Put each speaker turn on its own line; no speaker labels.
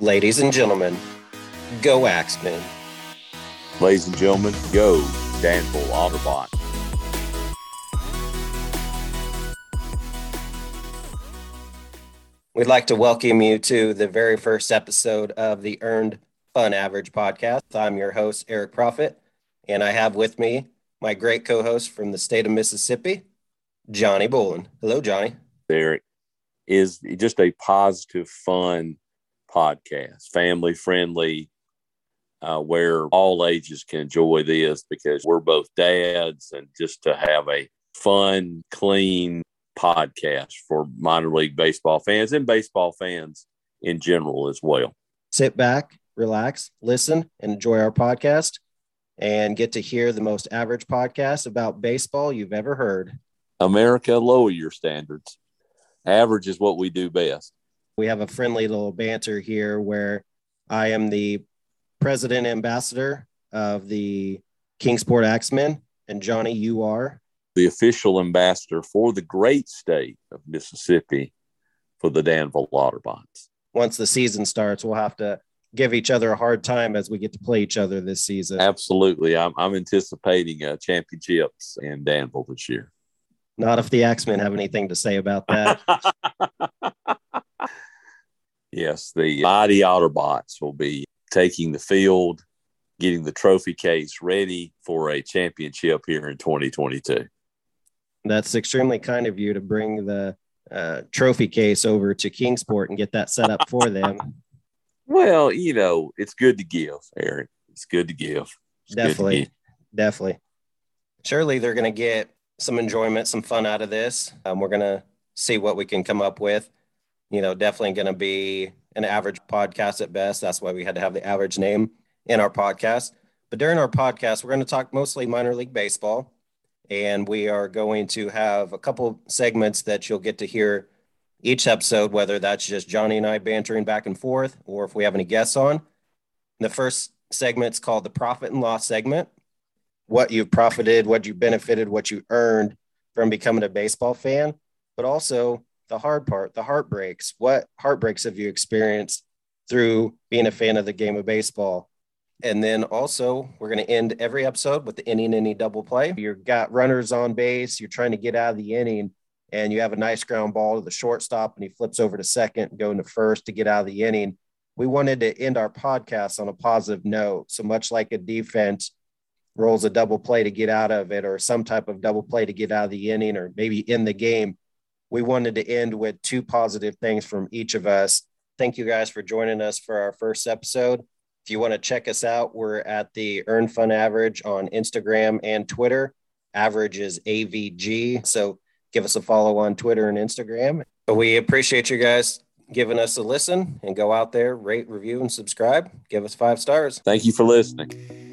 Ladies and gentlemen, go Axemen.
Ladies and gentlemen, go Danville Otterbots.
We'd like to welcome you to the very first episode of the Earned Fun Average podcast. I'm your host, Eric Proffitt, and I have with me my great co host from the state of Mississippi, Johnny Bolin. Hello, Johnny.
Eric is just a positive, fun podcast, family friendly, uh, where all ages can enjoy this because we're both dads and just to have a fun, clean, podcast for minor league baseball fans and baseball fans in general as well.
Sit back, relax, listen, and enjoy our podcast and get to hear the most average podcast about baseball you've ever heard.
America, lower your standards. Average is what we do best.
We have a friendly little banter here where I am the president ambassador of the Kingsport Axemen, and Johnny, you are
the official ambassador for the great state of Mississippi for the Danville Otterbots.
Once the season starts, we'll have to give each other a hard time as we get to play each other this season.
Absolutely. I'm, I'm anticipating uh, championships in Danville this year.
Not if the Axemen have anything to say about that.
yes, the mighty Otterbots will be taking the field, getting the trophy case ready for a championship here in 2022
that's extremely kind of you to bring the uh, trophy case over to Kingsport and get that set up for them.
Well, you know, it's good to give, Eric. It's good to give. It's
definitely, to give. definitely. Surely they're going to get some enjoyment, some fun out of this. Um, we're going to see what we can come up with. You know, definitely going to be an average podcast at best. That's why we had to have the average name in our podcast. But during our podcast, we're going to talk mostly minor league baseball and we are going to have a couple segments that you'll get to hear each episode, whether that's just Johnny and I bantering back and forth, or if we have any guests on. The first segment's called the profit and loss segment. What you've profited, what you benefited, what you earned from becoming a baseball fan, but also the hard part, the heartbreaks. What heartbreaks have you experienced through being a fan of the game of baseball? And then also, we're going to end every episode with the inning ending double play. You've got runners on base, you're trying to get out of the inning, and you have a nice ground ball to the shortstop, and he flips over to second, going to first to get out of the inning. We wanted to end our podcast on a positive note. So much like a defense rolls a double play to get out of it, or some type of double play to get out of the inning, or maybe in the game, we wanted to end with two positive things from each of us. Thank you guys for joining us for our first episode. If you want to check us out, we're at the Earned Fun Average on Instagram and Twitter. Average is AVG. So give us a follow on Twitter and Instagram. But we appreciate you guys giving us a listen and go out there, rate, review, and subscribe. Give us five stars.
Thank you for listening.